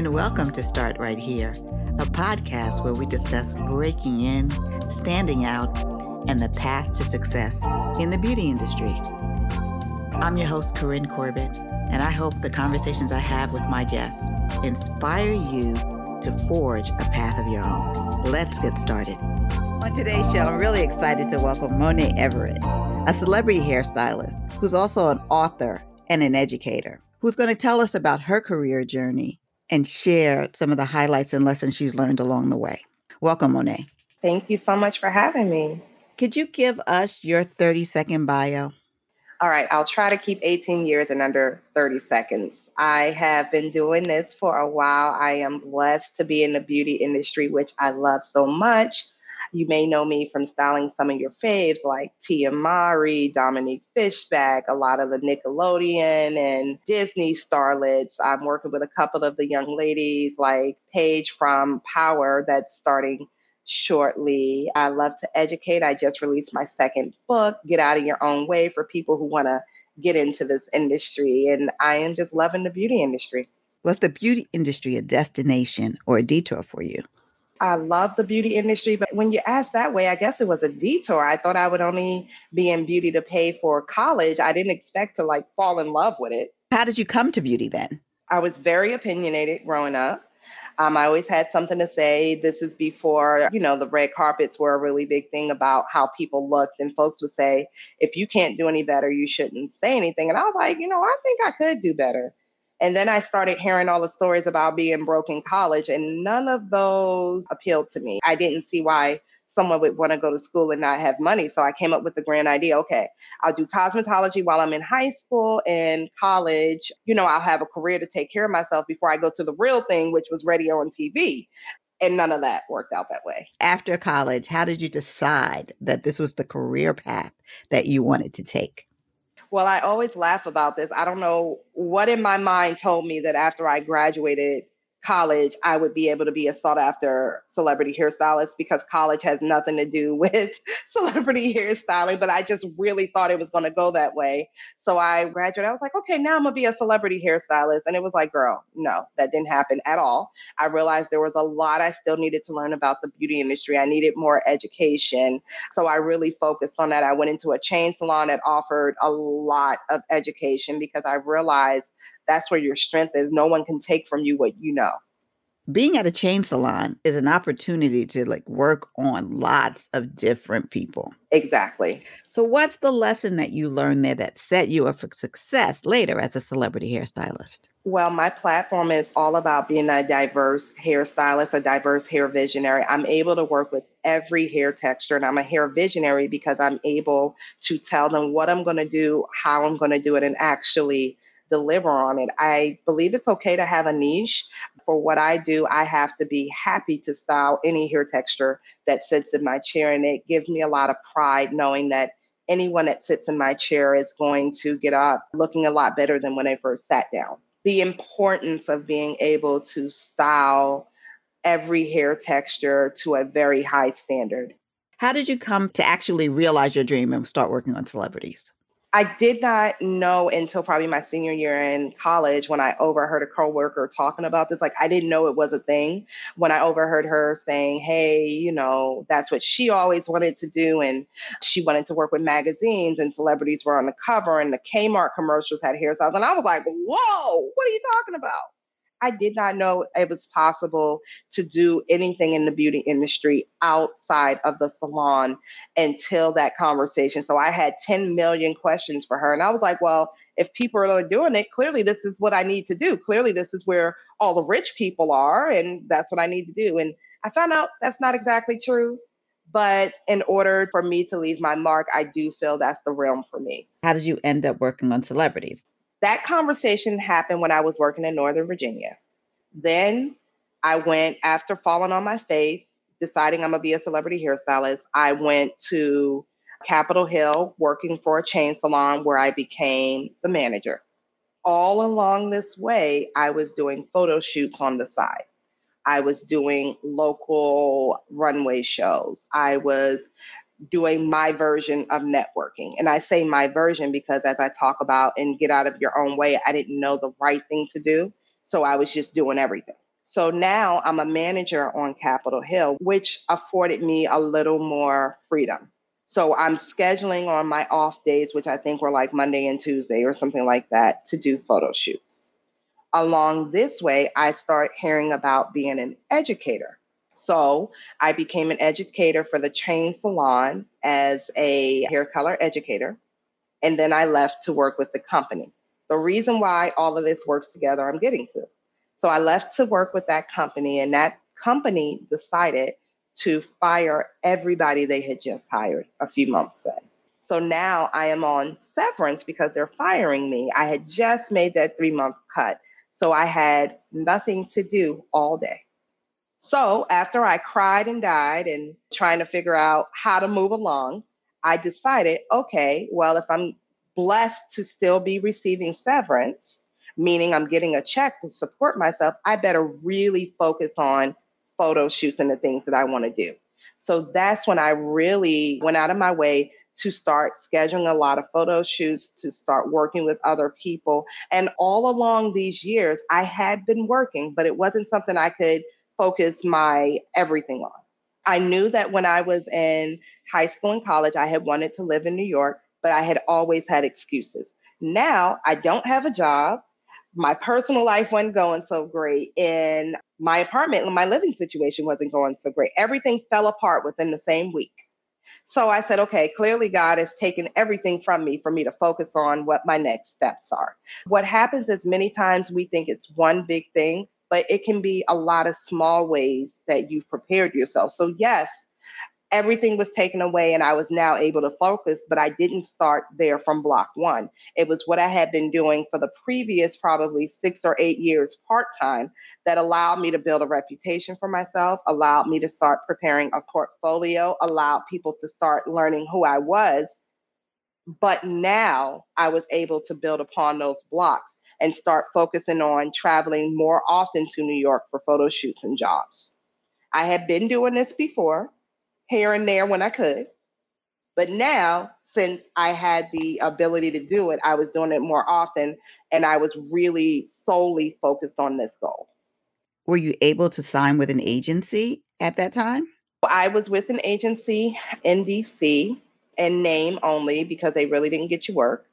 and welcome to Start Right Here, a podcast where we discuss breaking in, standing out, and the path to success in the beauty industry. I'm your host, Corinne Corbett, and I hope the conversations I have with my guests inspire you to forge a path of your own. Let's get started. On today's show, I'm really excited to welcome Monae Everett, a celebrity hairstylist who's also an author and an educator, who's going to tell us about her career journey and share some of the highlights and lessons she's learned along the way. Welcome, Monae. Thank you so much for having me. Could you give us your 30 second bio? All right, I'll try to keep 18 years in under 30 seconds. I have been doing this for a while. I am blessed to be in the beauty industry, which I love so much. You may know me from styling some of your faves like Tia Mowry, Dominique Fishback, a lot of the Nickelodeon and Disney starlets. I'm working with a couple of the young ladies like Paige from Power that's starting shortly. I love to educate. I just released my second book, Get Out of Your Own Way, for people who want to get into this industry. And I am just loving the beauty industry. Was the beauty industry a destination or a detour for you? I love the beauty industry, but when you ask that way, I guess it was a detour. I thought I would only be in beauty to pay for college. I didn't expect to like fall in love with it. How did you come to beauty then? I was very opinionated growing up. Um, I always had something to say. This is before, you know, the red carpets were a really big thing about how people looked. And folks would say, if you can't do any better, you shouldn't say anything. And I was like, you know, I think I could do better. And then I started hearing all the stories about being broke in college, and none of those appealed to me. I didn't see why someone would want to go to school and not have money. So I came up with the grand idea okay, I'll do cosmetology while I'm in high school and college. You know, I'll have a career to take care of myself before I go to the real thing, which was radio and TV. And none of that worked out that way. After college, how did you decide that this was the career path that you wanted to take? Well, I always laugh about this. I don't know what in my mind told me that after I graduated college, I would be able to be a sought after celebrity hairstylist because college has nothing to do with celebrity hairstyling. But I just really thought it was going to go that way. So I graduated. I was like, okay, now I'm going to be a celebrity hairstylist. And it was like, girl, no, that didn't happen at all. I realized there was a lot I still needed to learn about the beauty industry. I needed more education. So I really focused on that. I went into a chain salon that offered a lot of education because I realized that's where your strength is. No one can take from you what you know. Being at a chain salon is an opportunity to like work on lots of different people. Exactly. So what's the lesson that you learned there that set you up for success later as a celebrity hairstylist? Well, my platform is all about being a diverse hairstylist, a diverse hair visionary. I'm able to work with every hair texture, and I'm a hair visionary because I'm able to tell them what I'm going to do, how I'm going to do it, and actually deliver on it. I believe it's okay to have a niche. For what I do, I have to be happy to style any hair texture that sits in my chair. And it gives me a lot of pride knowing that anyone that sits in my chair is going to get up looking a lot better than when I first sat down. The importance of being able to style every hair texture to a very high standard. How did you come to actually realize your dream and start working on celebrities? I did not know until probably my senior year in college when I overheard a coworker talking about this. Like I didn't know it was a thing when I overheard her saying, "Hey, you know, that's what she always wanted to do, and she wanted to work with magazines, and celebrities were on the cover, and the Kmart commercials had hairstyles." And I was like, "Whoa, what are you talking about?" I did not know it was possible to do anything in the beauty industry outside of the salon until that conversation. So I had 10 million questions for her. And I was like, well, if people are doing it, clearly this is what I need to do. Clearly, this is where all the rich people are, and that's what I need to do. And I found out that's not exactly true. But in order for me to leave my mark, I do feel that's the realm for me. How did you end up working on celebrities? That conversation happened when I was working in Northern Virginia. Then I went after falling on my face, deciding I'm gonna be a celebrity hairstylist. I went to Capitol Hill working for a chain salon where I became the manager. All along this way, I was doing photo shoots on the side. I was doing local runway shows. I was doing my version of networking. And I say my version because as I talk about and get out of your own way, I didn't know the right thing to do. So I was just doing everything. So now I'm a manager on Capitol Hill, which afforded me a little more freedom. So I'm scheduling on my off days, which I think were like Monday and Tuesday or something like that, to do photo shoots. Along this way, I start hearing about being an educator. So I became an educator for the Chain Salon as a hair color educator. And then I left to work with the company. The reason why all of this works together, I'm getting to. So I left to work with that company, and that company decided to fire everybody they had just hired a few months in. So now I am on severance because they're firing me. I had just made that three month cut. So I had nothing to do all day. So after I cried and died and trying to figure out how to move along, I decided okay, well, if I'm blessed to still be receiving severance, meaning I'm getting a check to support myself, I better really focus on photo shoots and the things that I want to do. So that's when I really went out of my way to start scheduling a lot of photo shoots, to start working with other people. And all along these years, I had been working, but it wasn't something I could focus my everything on. I knew that when I was in high school and college, I had wanted to live in New York, but I had always had excuses. Now I don't have a job. My personal life wasn't going so great. And my apartment, my living situation wasn't going so great. Everything fell apart within the same week. So I said, okay, clearly God has taken everything from me for me to focus on what my next steps are. What happens is many times we think it's one big thing, but it can be a lot of small ways that you've prepared yourself. So, yes, everything was taken away and I was now able to focus, but I didn't start there from block one. It was what I had been doing for the previous probably six or eight years part time that allowed me to build a reputation for myself, allowed me to start preparing a portfolio, allowed people to start learning who I was. But now I was able to build upon those blocks and start focusing on traveling more often to New York for photo shoots and jobs. I had been doing this before here and there when I could. But now, since I had the ability to do it, I was doing it more often and I was really solely focused on this goal. Were you able to sign with an agency at that time? I was with an agency in DC in name only because they really didn't get you work.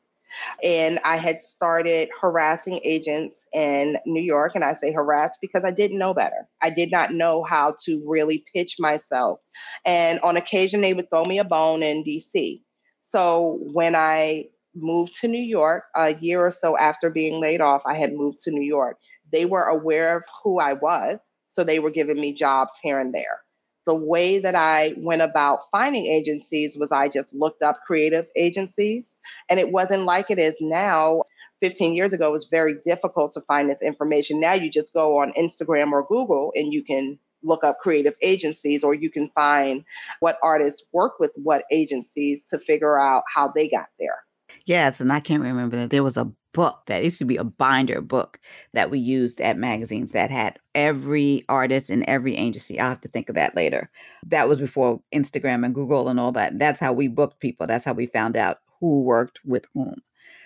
And I had started harassing agents in New York. And I say harass because I didn't know better. I did not know how to really pitch myself. And on occasion, they would throw me a bone in DC. So when I moved to New York, a year or so after being laid off, I had moved to New York. They were aware of who I was. So they were giving me jobs here and there the way that I went about finding agencies was I just looked up creative agencies. And it wasn't like it is now. 15 years ago, it was very difficult to find this information. Now you just go on Instagram or Google and you can look up creative agencies or you can find what artists work with what agencies to figure out how they got there. Yes, and I can't remember that there was a book that used to be a binder book that we used at magazines that had every artist and every agency. I'll have to think of that later. That was before Instagram and Google and all that. That's how we booked people. That's how we found out who worked with whom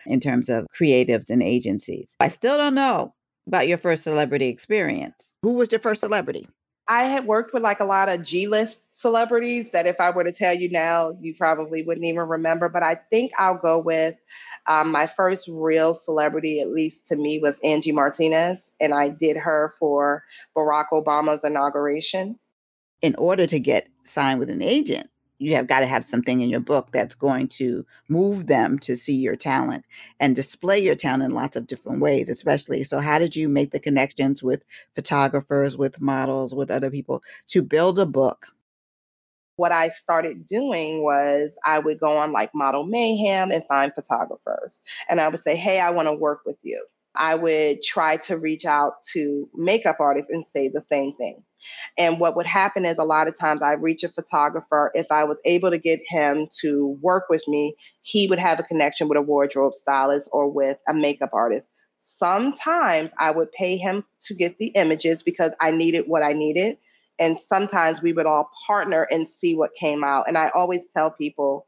in terms of creatives and agencies. I still don't know about your first celebrity experience. Who was your first celebrity? I had worked with like a lot of G list celebrities that if I were to tell you now, you probably wouldn't even remember. But I think I'll go with um, my first real celebrity, at least to me, was Angie Martinez. And I did her for Barack Obama's inauguration. In order to get signed with an agent, you have got to have something in your book that's going to move them to see your talent and display your talent in lots of different ways especially so how did you make the connections with photographers with models with other people to build a book what I started doing was I would go on like Model Mayhem and find photographers. And I would say, hey, I want to work with you. I would try to reach out to makeup artists and say the same thing. And what would happen is a lot of times I reach a photographer. If I was able to get him to work with me, he would have a connection with a wardrobe stylist or with a makeup artist. Sometimes I would pay him to get the images because I needed what I needed. And sometimes we would all partner and see what came out. And I always tell people,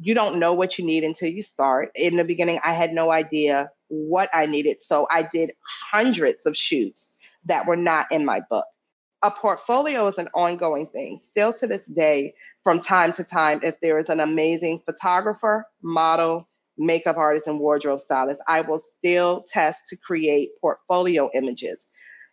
you don't know what you need until you start. In the beginning, I had no idea what I needed. So I did hundreds of shoots that were not in my book. A portfolio is an ongoing thing. Still to this day, from time to time, if there is an amazing photographer, model, makeup artist, and wardrobe stylist, I will still test to create portfolio images.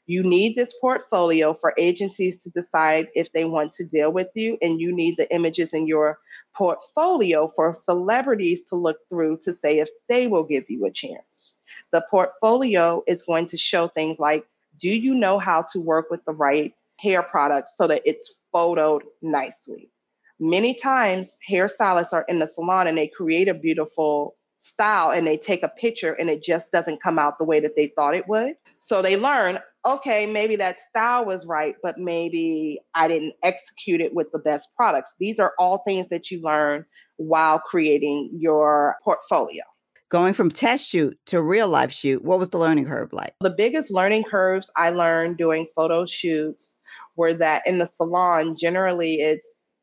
You need this portfolio for agencies to decide if they want to deal with you, and you need the images in your portfolio for celebrities to look through to say if they will give you a chance. The portfolio is going to show things like do you know how to work with the right hair products so that it's photoed nicely? Many times, hairstylists are in the salon and they create a beautiful style and they take a picture and it just doesn't come out the way that they thought it would. So they learn, okay, maybe that style was right, but maybe I didn't execute it with the best products. These are all things that you learn while creating your portfolio. Going from test shoot to real life shoot, what was the learning curve like? The biggest learning curves I learned doing photo shoots were that in the salon, generally it's,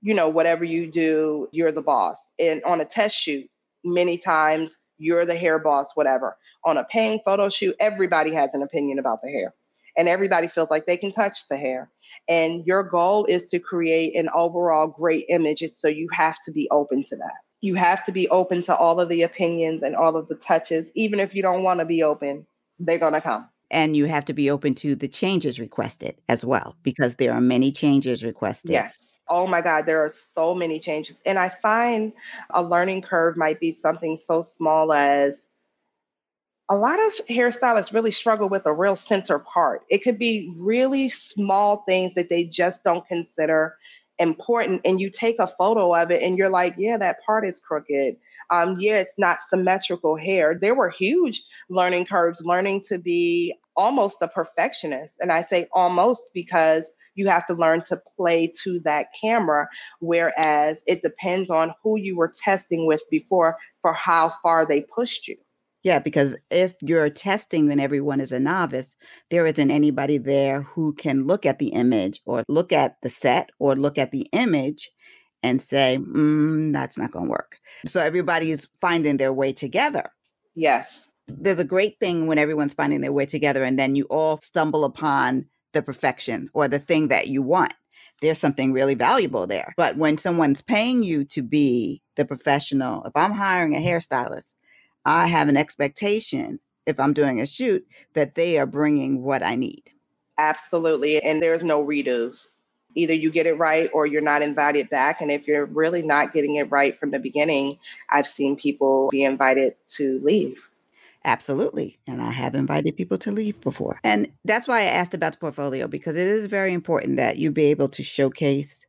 you know, whatever you do, you're the boss. And on a test shoot, many times you're the hair boss, whatever. On a paying photo shoot, everybody has an opinion about the hair and everybody feels like they can touch the hair. And your goal is to create an overall great image. So you have to be open to that. You have to be open to all of the opinions and all of the touches. Even if you don't want to be open, they're going to come. And you have to be open to the changes requested as well, because there are many changes requested. Yes. Oh my God, there are so many changes. And I find a learning curve might be something so small as a lot of hairstylists really struggle with a real center part. It could be really small things that they just don't consider important and you take a photo of it and you're like yeah that part is crooked. Um yeah it's not symmetrical hair. There were huge learning curves learning to be almost a perfectionist and i say almost because you have to learn to play to that camera whereas it depends on who you were testing with before for how far they pushed you yeah, because if you're testing and everyone is a novice, there isn't anybody there who can look at the image or look at the set or look at the image and say, mm, that's not going to work. So everybody is finding their way together. Yes. There's a great thing when everyone's finding their way together and then you all stumble upon the perfection or the thing that you want. There's something really valuable there. But when someone's paying you to be the professional, if I'm hiring a hairstylist, I have an expectation if I'm doing a shoot that they are bringing what I need. Absolutely. And there's no redos. Either you get it right or you're not invited back. And if you're really not getting it right from the beginning, I've seen people be invited to leave. Absolutely. And I have invited people to leave before. And that's why I asked about the portfolio because it is very important that you be able to showcase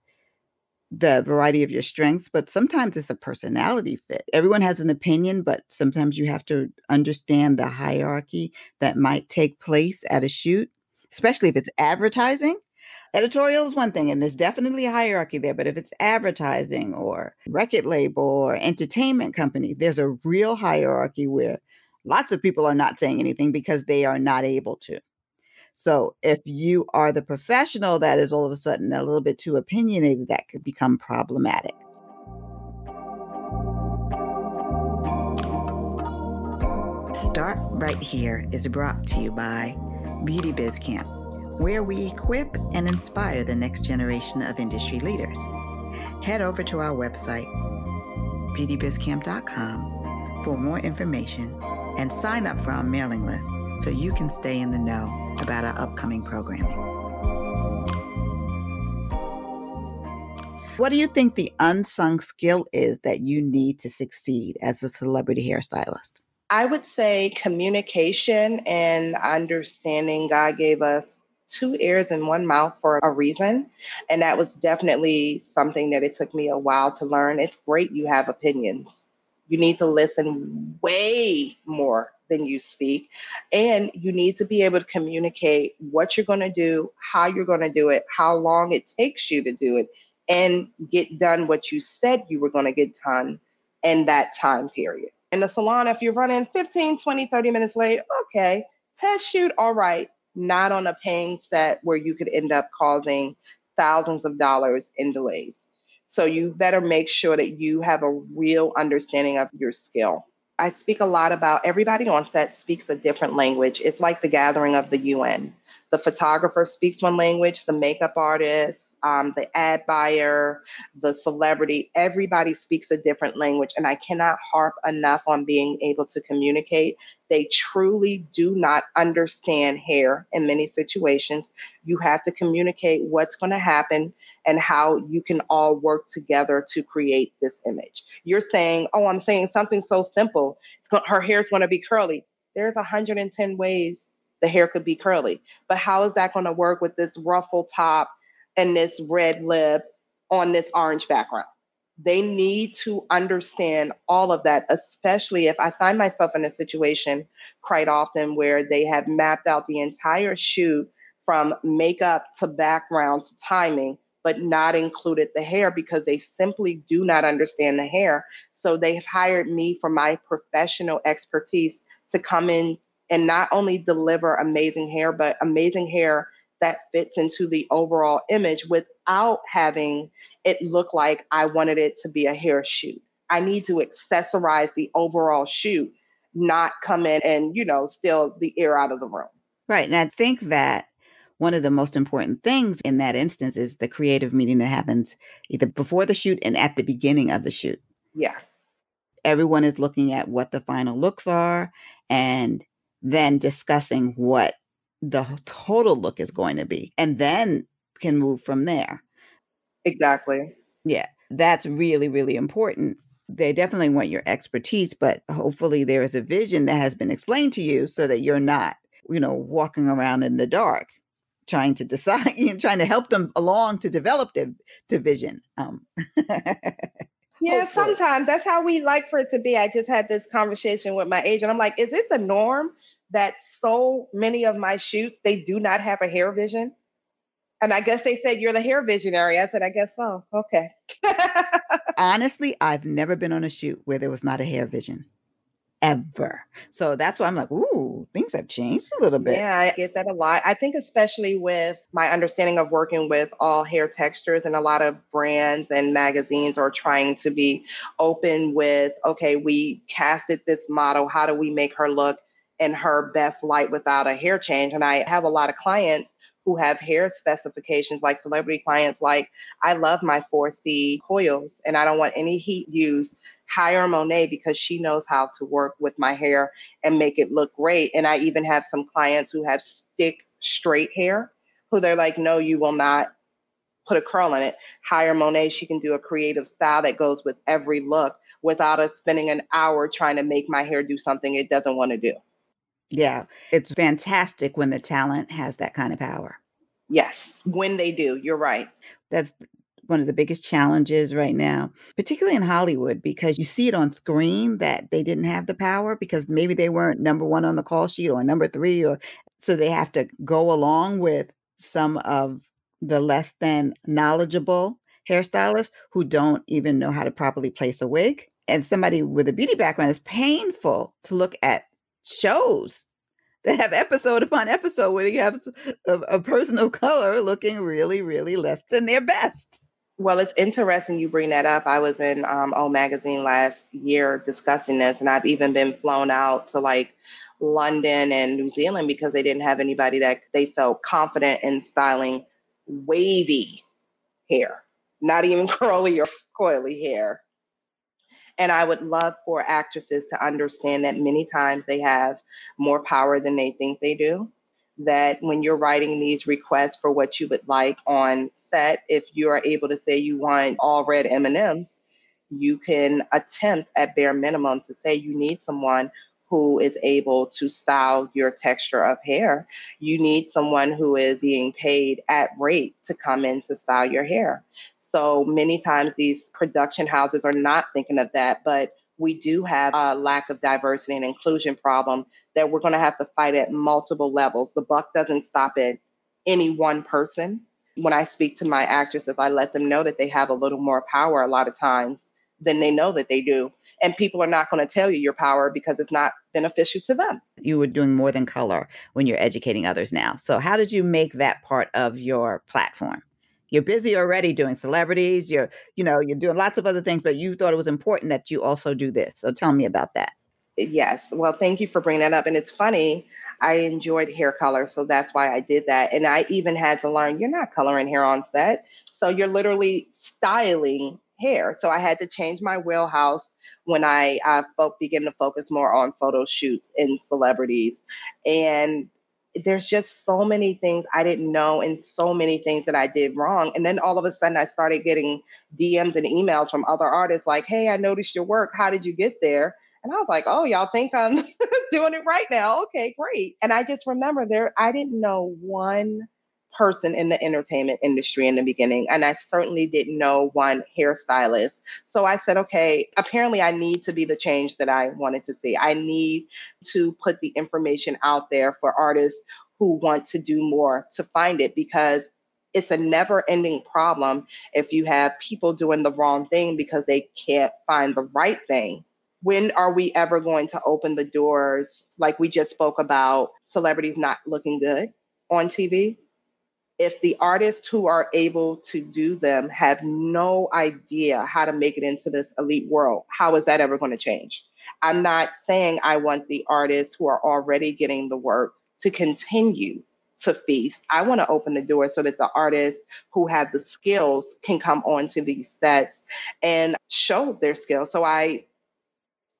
the variety of your strengths, but sometimes it's a personality fit. Everyone has an opinion, but sometimes you have to understand the hierarchy that might take place at a shoot, especially if it's advertising. Editorial is one thing, and there's definitely a hierarchy there. But if it's advertising or record label or entertainment company, there's a real hierarchy where lots of people are not saying anything because they are not able to. So if you are the professional that is all of a sudden a little bit too opinionated, that could become problematic. Start Right Here is brought to you by Beauty Biz Camp, where we equip and inspire the next generation of industry leaders. Head over to our website, beautybizcamp.com, for more information and sign up for our mailing list so you can stay in the know about our upcoming programming. What do you think the unsung skill is that you need to succeed as a celebrity hairstylist? I would say communication and understanding God gave us two ears and one mouth for a reason. And that was definitely something that it took me a while to learn. It's great you have opinions. You need to listen way more than you speak. And you need to be able to communicate what you're going to do, how you're going to do it, how long it takes you to do it, and get done what you said you were going to get done in that time period. In the salon, if you're running 15, 20, 30 minutes late, okay, test shoot, all right. Not on a paying set where you could end up causing thousands of dollars in delays. So you better make sure that you have a real understanding of your skill I speak a lot about everybody on set speaks a different language. It's like the gathering of the UN. The photographer speaks one language, the makeup artist, um, the ad buyer, the celebrity, everybody speaks a different language. And I cannot harp enough on being able to communicate. They truly do not understand hair in many situations. You have to communicate what's going to happen and how you can all work together to create this image. You're saying, oh, I'm saying something so simple. It's her hair's going to be curly. There's 110 ways the hair could be curly. But how is that going to work with this ruffle top and this red lip on this orange background? They need to understand all of that, especially if I find myself in a situation quite often where they have mapped out the entire shoot from makeup to background to timing, but not included the hair because they simply do not understand the hair. So they've hired me for my professional expertise to come in and not only deliver amazing hair, but amazing hair that fits into the overall image without having it look like I wanted it to be a hair shoot. I need to accessorize the overall shoot, not come in and, you know, steal the air out of the room. Right. And I think that one of the most important things in that instance is the creative meeting that happens either before the shoot and at the beginning of the shoot. Yeah. Everyone is looking at what the final looks are and then discussing what the total look is going to be and then can move from there. Exactly. Yeah, that's really, really important. They definitely want your expertise, but hopefully there is a vision that has been explained to you so that you're not, you know, walking around in the dark trying to decide, you know, trying to help them along to develop their, their vision. Um, yeah, hopefully. sometimes that's how we like for it to be. I just had this conversation with my agent. I'm like, is it the norm that so many of my shoots they do not have a hair vision. And I guess they said you're the hair visionary. I said, I guess so. Okay. Honestly, I've never been on a shoot where there was not a hair vision. Ever. So that's why I'm like, ooh, things have changed a little bit. Yeah, I get that a lot. I think, especially with my understanding of working with all hair textures, and a lot of brands and magazines are trying to be open with, okay, we casted this model. How do we make her look in her best light without a hair change. And I have a lot of clients who have hair specifications, like celebrity clients, like I love my 4C coils and I don't want any heat use. Hire Monae because she knows how to work with my hair and make it look great. And I even have some clients who have stick straight hair who they're like, no, you will not put a curl in it. Hire Monae, she can do a creative style that goes with every look without us spending an hour trying to make my hair do something it doesn't want to do. Yeah, it's fantastic when the talent has that kind of power. Yes, when they do, you're right. That's one of the biggest challenges right now, particularly in Hollywood, because you see it on screen that they didn't have the power because maybe they weren't number one on the call sheet or number three, or so they have to go along with some of the less than knowledgeable hairstylists who don't even know how to properly place a wig. And somebody with a beauty background is painful to look at shows that have episode upon episode where you have a, a person of color looking really, really less than their best. Well, it's interesting you bring that up. I was in um, O Magazine last year discussing this, and I've even been flown out to like London and New Zealand because they didn't have anybody that they felt confident in styling wavy hair, not even curly or coily hair. And I would love for actresses to understand that many times they have more power than they think they do. That when you're writing these requests for what you would like on set, if you are able to say you want all red M&Ms, you can attempt at bare minimum to say you need someone who is able to style your texture of hair. You need someone who is being paid at rate to come in to style your hair. So many times these production houses are not thinking of that, but we do have a lack of diversity and inclusion problem that we're going to have to fight at multiple levels. The buck doesn't stop at any one person. When I speak to my actresses, I let them know that they have a little more power a lot of times than they know that they do. And people are not going to tell you your power because it's not beneficial to them. You were doing more than color when you're educating others now. So, how did you make that part of your platform? you're busy already doing celebrities you're you know you're doing lots of other things but you thought it was important that you also do this so tell me about that uh, Yes. Well, thank you for bringing that up. And it's funny, I enjoyed hair color, so that's why I did that. And I even had to learn you're not coloring hair on set. So you're literally styling hair. So I had to change my wheelhouse when I uh, began to focus more on photo shoots and celebrities. And there's just so many things I didn't know and so many things that I did wrong. And then all of a sudden I started getting DMs and emails from other artists like, hey, I noticed your work. How did you get there? And I was like, oh, y'all think I'm doing it right now. Okay, great. And I just remember there, I didn't know one person in the entertainment industry in the beginning. And I certainly didn't know one hairstylist. So I said, okay, apparently I need to be the change that I wanted to see. I need to put the information out there for artists who want to do more to find it because it's a never ending problem if you have people doing the wrong thing because they can't find the right thing when are we ever going to open the doors like we just spoke about celebrities not looking good on TV? If the artists who are able to do them have no idea how to make it into this elite world, how is that ever going to change? I'm not saying I want the artists who are already getting the work to continue to feast. I want to open the door so that the artists who have the skills can come onto these sets and show their skills. So I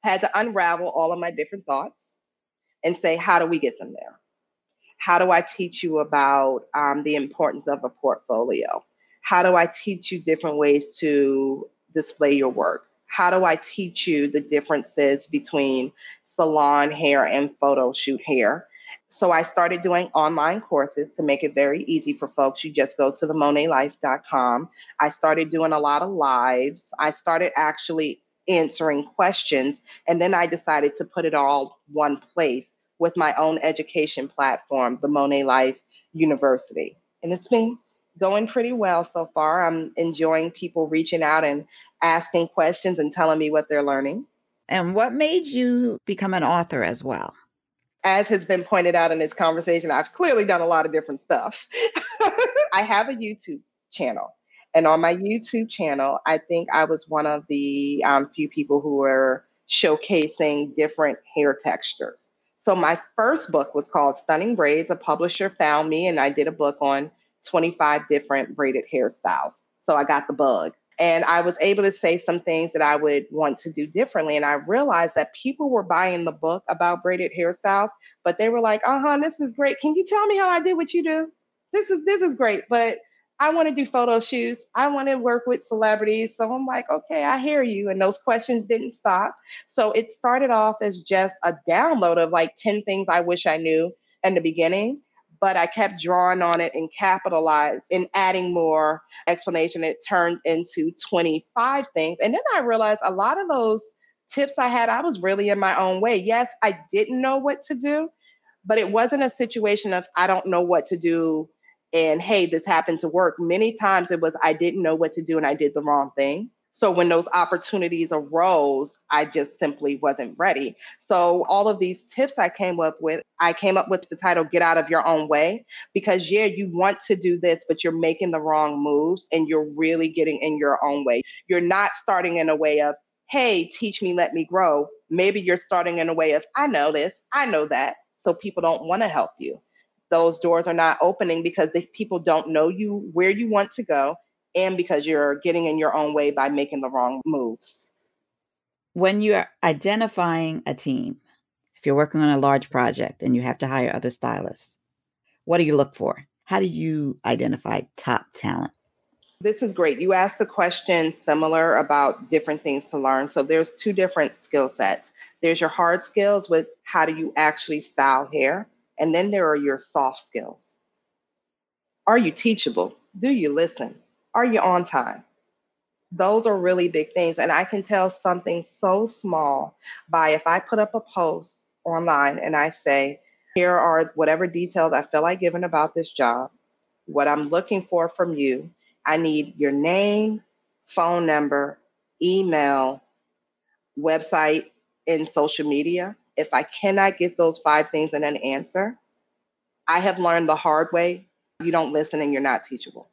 had to unravel all of my different thoughts and say, how do we get them there? How do I teach you about um, the importance of a portfolio? How do I teach you different ways to display your work? How do I teach you the differences between salon hair and photo shoot hair? So I started doing online courses to make it very easy for folks. You just go to the monaelife.com. I started doing a lot of lives. I started actually answering questions. And then I decided to put it all one place with my own education platform, the Monae Life University. And it's been going pretty well so far. I'm enjoying people reaching out and asking questions and telling me what they're learning. And what made you become an author as well? As has been pointed out in this conversation, I've clearly done a lot of different stuff. I have a YouTube channel and on my YouTube channel, I think I was one of the um, few people who were showcasing different hair textures. So my first book was called Stunning Braids. A publisher found me and I did a book on 25 different braided hairstyles. So I got the bug. And I was able to say some things that I would want to do differently. And I realized that people were buying the book about braided hairstyles, but they were like, uh huh, this is great. Can you tell me how I did what you do? This is this is great. But I want to do photo shoots. I want to work with celebrities. So I'm like, okay, I hear you. And those questions didn't stop. So it started off as just a download of like 10 things I wish I knew in the beginning. But I kept drawing on it and capitalized and adding more explanation. It turned into 25 things. And then I realized a lot of those tips I had, I was really in my own way. Yes, I didn't know what to do, but it wasn't a situation of I don't know what to do and hey, this happened to work. Many times it was I didn't know what to do and I did the wrong thing. So when those opportunities arose, I just simply wasn't ready. So all of these tips I came up with, I came up with the title Get Out of Your Own Way because yeah, you want to do this, but you're making the wrong moves and you're really getting in your own way. You're not starting in a way of, hey, teach me, let me grow. Maybe you're starting in a way of, I know this, I know that. So people don't want to help you those doors are not opening because the people don't know you where you want to go and because you're getting in your own way by making the wrong moves. When you're identifying a team, if you're working on a large project and you have to hire other stylists, what do you look for? How do you identify top talent? This is great. You asked the question similar about different things to learn. So there's two different skill sets. There's your hard skills with how do you actually style hair? And then there are your soft skills. Are you teachable? Do you listen? Are you on time? Those are really big things. And I can tell something so small by if I put up a post online and I say, here are whatever details I feel like giving about this job, what I'm looking for from you. I need your name, phone number, email, website, and social media if I cannot get those five things in an answer, I have learned the hard way you don't listen and you're not teachable.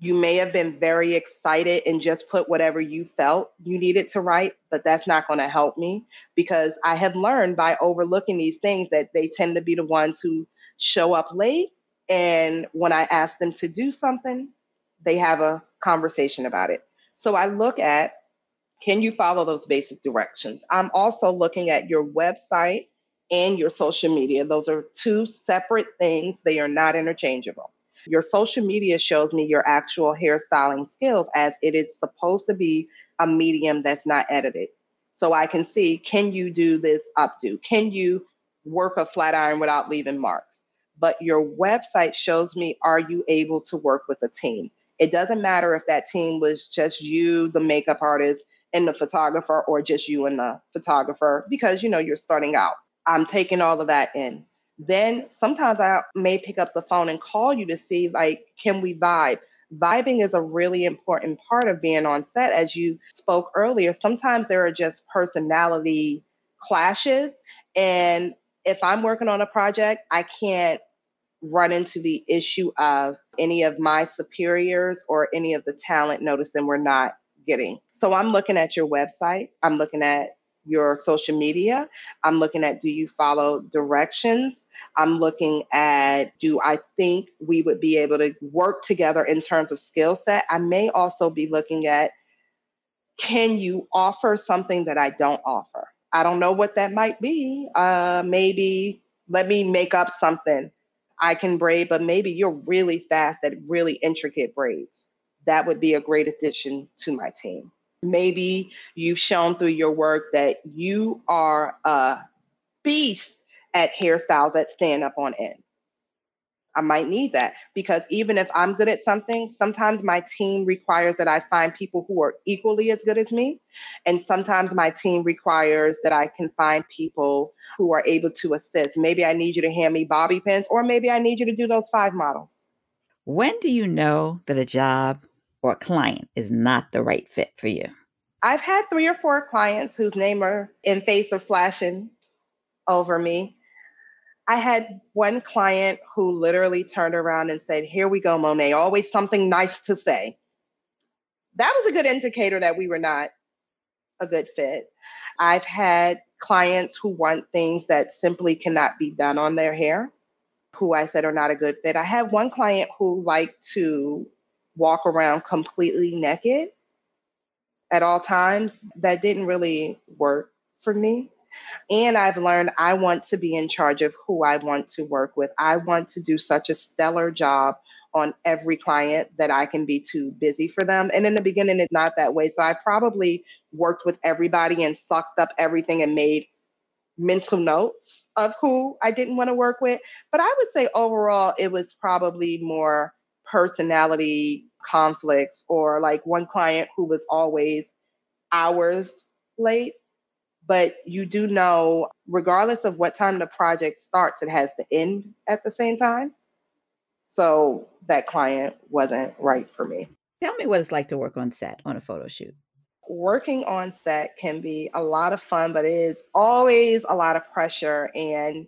You may have been very excited and just put whatever you felt you needed to write, but that's not going to help me because I have learned by overlooking these things that they tend to be the ones who show up late. And when I ask them to do something, they have a conversation about it. So I look at can you follow those basic directions? I'm also looking at your website and your social media. Those are two separate things, they are not interchangeable. Your social media shows me your actual hairstyling skills as it is supposed to be a medium that's not edited. So I can see can you do this updo? Can you work a flat iron without leaving marks? But your website shows me are you able to work with a team? It doesn't matter if that team was just you, the makeup artist, and the photographer, or just you and the photographer, because you know you're starting out. I'm taking all of that in. Then sometimes I may pick up the phone and call you to see like, can we vibe? Vibing is a really important part of being on set. As you spoke earlier, sometimes there are just personality clashes. And if I'm working on a project, I can't run into the issue of any of my superiors or any of the talent noticing we're not getting. So I'm looking at your website, I'm looking at your social media. I'm looking at do you follow directions? I'm looking at do I think we would be able to work together in terms of skill set? I may also be looking at can you offer something that I don't offer? I don't know what that might be. Uh, maybe let me make up something. I can braid, but maybe you're really fast at really intricate braids. That would be a great addition to my team. Maybe you've shown through your work that you are a beast at hairstyles that stand up on end. I might need that because even if I'm good at something, sometimes my team requires that I find people who are equally as good as me. And sometimes my team requires that I can find people who are able to assist. Maybe I need you to hand me bobby pins, or maybe I need you to do those five models. When do you know that a job or a client is not the right fit for you? I've had three or four clients whose name are in face of flashing over me. I had one client who literally turned around and said, Here we go, Monae, always something nice to say. That was a good indicator that we were not a good fit. I've had clients who want things that simply cannot be done on their hair, who I said are not a good fit. I had one client who liked to walk around completely naked at all times. That didn't really work for me. And I've learned I want to be in charge of who I want to work with. I want to do such a stellar job on every client that I can be too busy for them. And in the beginning, it's not that way. So I probably worked with everybody and sucked up everything and made mental notes of who I didn't want to work with. But I would say overall, it was probably more personality conflicts or like one client who was always hours late. But you do know, regardless of what time the project starts, it has to end at the same time. So that client wasn't right for me. Tell me what it's like to work on set on a photo shoot. Working on set can be a lot of fun, but it is always a lot of pressure. And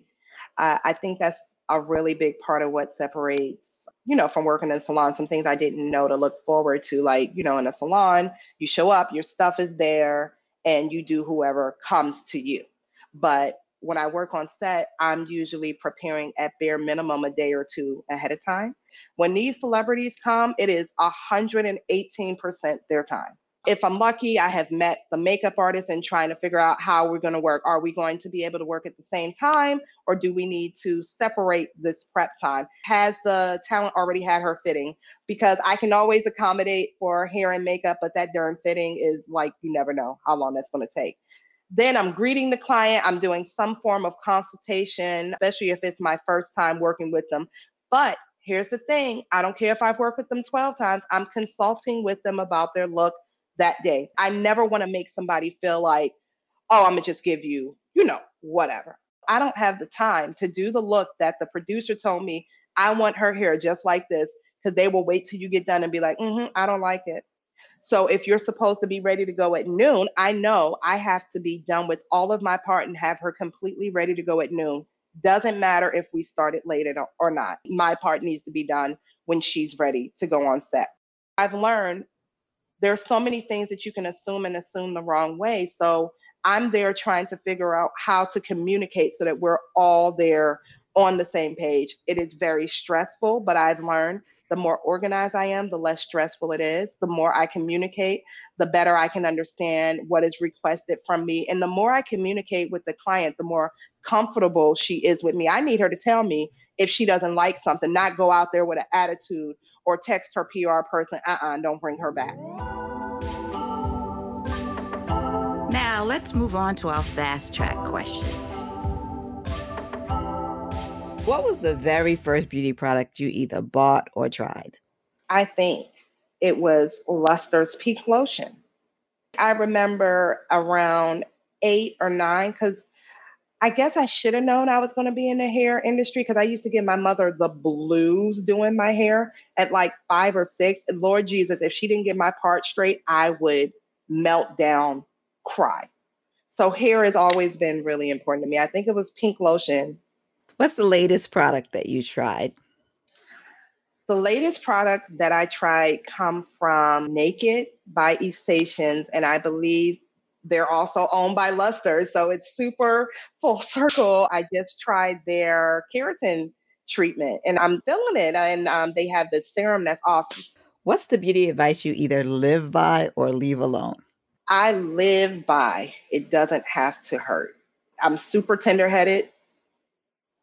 uh, I think that's a really big part of what separates, you know, from working in a salon. Some things I didn't know to look forward to, like, you know, in a salon, you show up, your stuff is there, and you do whoever comes to you. But when I work on set, I'm usually preparing at bare minimum a day or two ahead of time. When these celebrities come, it is 118% their time if I'm lucky, I have met the makeup artist and trying to figure out how we're going to work. Are we going to be able to work at the same time or do we need to separate this prep time? Has the talent already had her fitting? Because I can always accommodate for hair and makeup, but that darn fitting is like you never know how long that's going to take. Then I'm greeting the client. I'm doing some form of consultation, especially if it's my first time working with them. But here's the thing I don't care if I've worked with them 12 times, I'm consulting with them about their look that day. I never want to make somebody feel like, oh, I'm going to just give you, you know, whatever. I don't have the time to do the look that the producer told me I want her hair just like this because they will wait till you get done and be like, mm-hmm, I don't like it. So if you're supposed to be ready to go at noon, I know I have to be done with all of my part and have her completely ready to go at noon. Doesn't matter if we started late or not. My part needs to be done when she's ready to go on set. I've learned there's so many things that you can assume and assume the wrong way. So I'm there trying to figure out how to communicate so that we're all there on the same page. It is very stressful, but I've learned the more organized I am, the less stressful it is. The more I communicate, the better I can understand what is requested from me. And the more I communicate with the client, the more comfortable she is with me. I need her to tell me if she doesn't like something, not go out there with an attitude or text her PR person, uh uh-uh, uh, don't bring her back. Now let's move on to our fast track questions. What was the very first beauty product you either bought or tried? I think it was Luster's Pink Lotion. I remember around eight or nine because I guess I should have known I was going to be in the hair industry because I used to give my mother the blues doing my hair at like five or six. And Lord Jesus, if she didn't get my part straight, I would melt down, cry. So hair has always been really important to me. I think it was pink lotion. What's the latest product that you tried? The latest product that I tried come from Naked by Essations, and I believe they're also owned by Luster. So it's super full circle. I just tried their keratin treatment and I'm feeling it. And um, they have this serum that's awesome. What's the beauty advice you either live by or leave alone? I live by it doesn't have to hurt. I'm super tender headed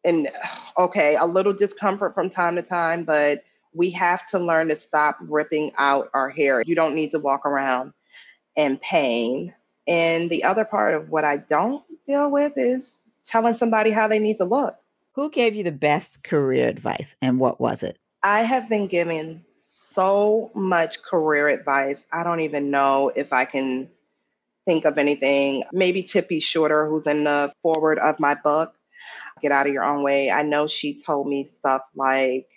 and okay, a little discomfort from time to time, but we have to learn to stop ripping out our hair. You don't need to walk around in pain and the other part of what I don't deal with is telling somebody how they need to look. Who gave you the best career advice and what was it? I have been given so much career advice. I don't even know if I can think of anything. Maybe Tippi Shorter, who's in the foreword of my book, Get Out of Your Own Way. I know she told me stuff like,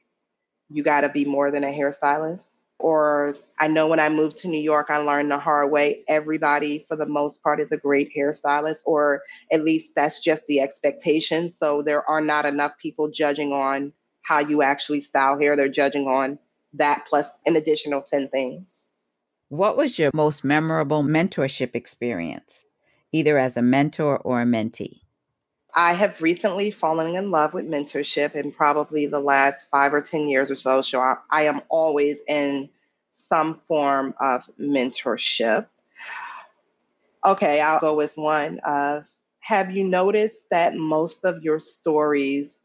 you got to be more than a hairstylist or I know when I moved to New York, I learned the hard way. Everybody, for the most part, is a great hairstylist, or at least that's just the expectation. So there are not enough people judging on how you actually style hair. They're judging on that plus an additional 10 things. What was your most memorable mentorship experience, either as a mentor or a mentee? I have recently fallen in love with mentorship in probably the last five or 10 years or so. So I, I am always in some form of mentorship. Okay, I'll go with one of have you noticed that most of your stories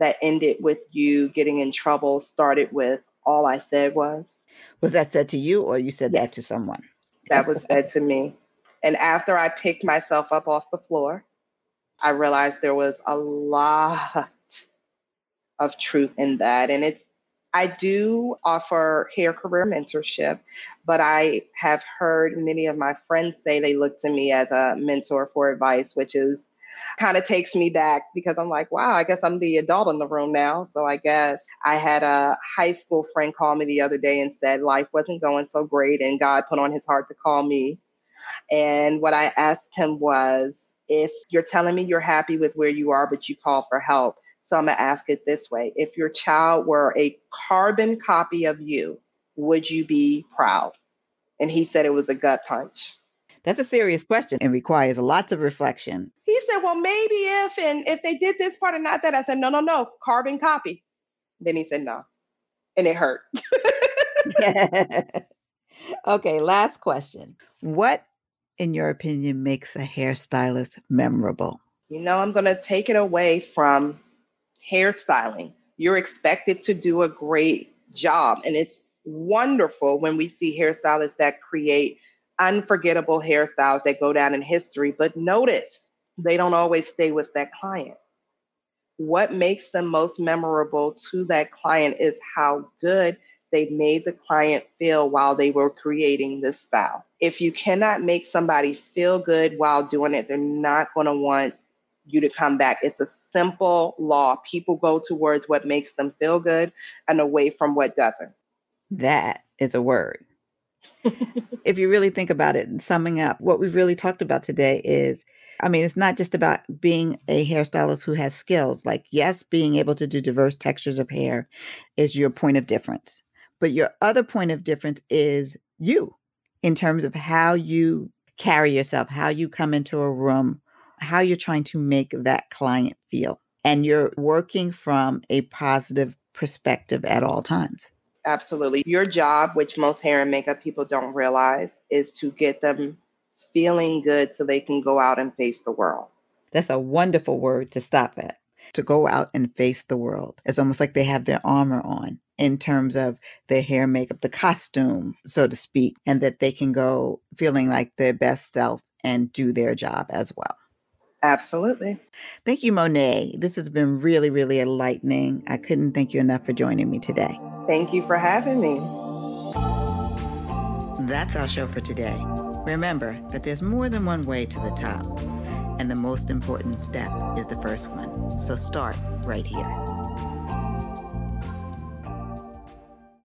that ended with you getting in trouble started with all I said was? Was that said to you or you said yes. that to someone? That was said to me. And after I picked myself up off the floor, I realized there was a lot of truth in that. And it's, I do offer hair career mentorship, but I have heard many of my friends say they look to me as a mentor for advice, which is kind of takes me back because I'm like, wow, I guess I'm the adult in the room now. So I guess I had a high school friend call me the other day and said life wasn't going so great and God put on his heart to call me. And what I asked him was, if you're telling me you're happy with where you are, but you call for help. So I'm going to ask it this way If your child were a carbon copy of you, would you be proud? And he said it was a gut punch. That's a serious question and requires lots of reflection. He said, Well, maybe if and if they did this part and not that. I said, No, no, no, carbon copy. Then he said, No. And it hurt. okay, last question. What in your opinion, makes a hairstylist memorable? You know, I'm going to take it away from hairstyling. You're expected to do a great job. And it's wonderful when we see hairstylists that create unforgettable hairstyles that go down in history. But notice they don't always stay with that client. What makes them most memorable to that client is how good they made the client feel while they were creating this style. If you cannot make somebody feel good while doing it, they're not going to want you to come back. It's a simple law. People go towards what makes them feel good and away from what doesn't. That is a word. if you really think about it and summing up, what we've really talked about today is I mean, it's not just about being a hairstylist who has skills. Like, yes, being able to do diverse textures of hair is your point of difference But your other point of difference is you in terms of how you carry yourself, how you come into a room, how you're trying to make that client feel. And you're working from a positive perspective at all times. Absolutely. Your job, which most hair and makeup people don't realize, is to get them feeling good so they can go out and face the world. That's a wonderful word to stop at. To go out and face the world. It's almost like they have their armor on in terms of their hair, makeup, the costume, so to speak, and that they can go feeling like their best self and do their job as well. Absolutely. Thank you, Monae. This has been really, really enlightening. I couldn't thank you enough for joining me today. Thank you for having me. That's our show for today. Remember that there's more than one way to the top, and the most important step is the first one. So start right here.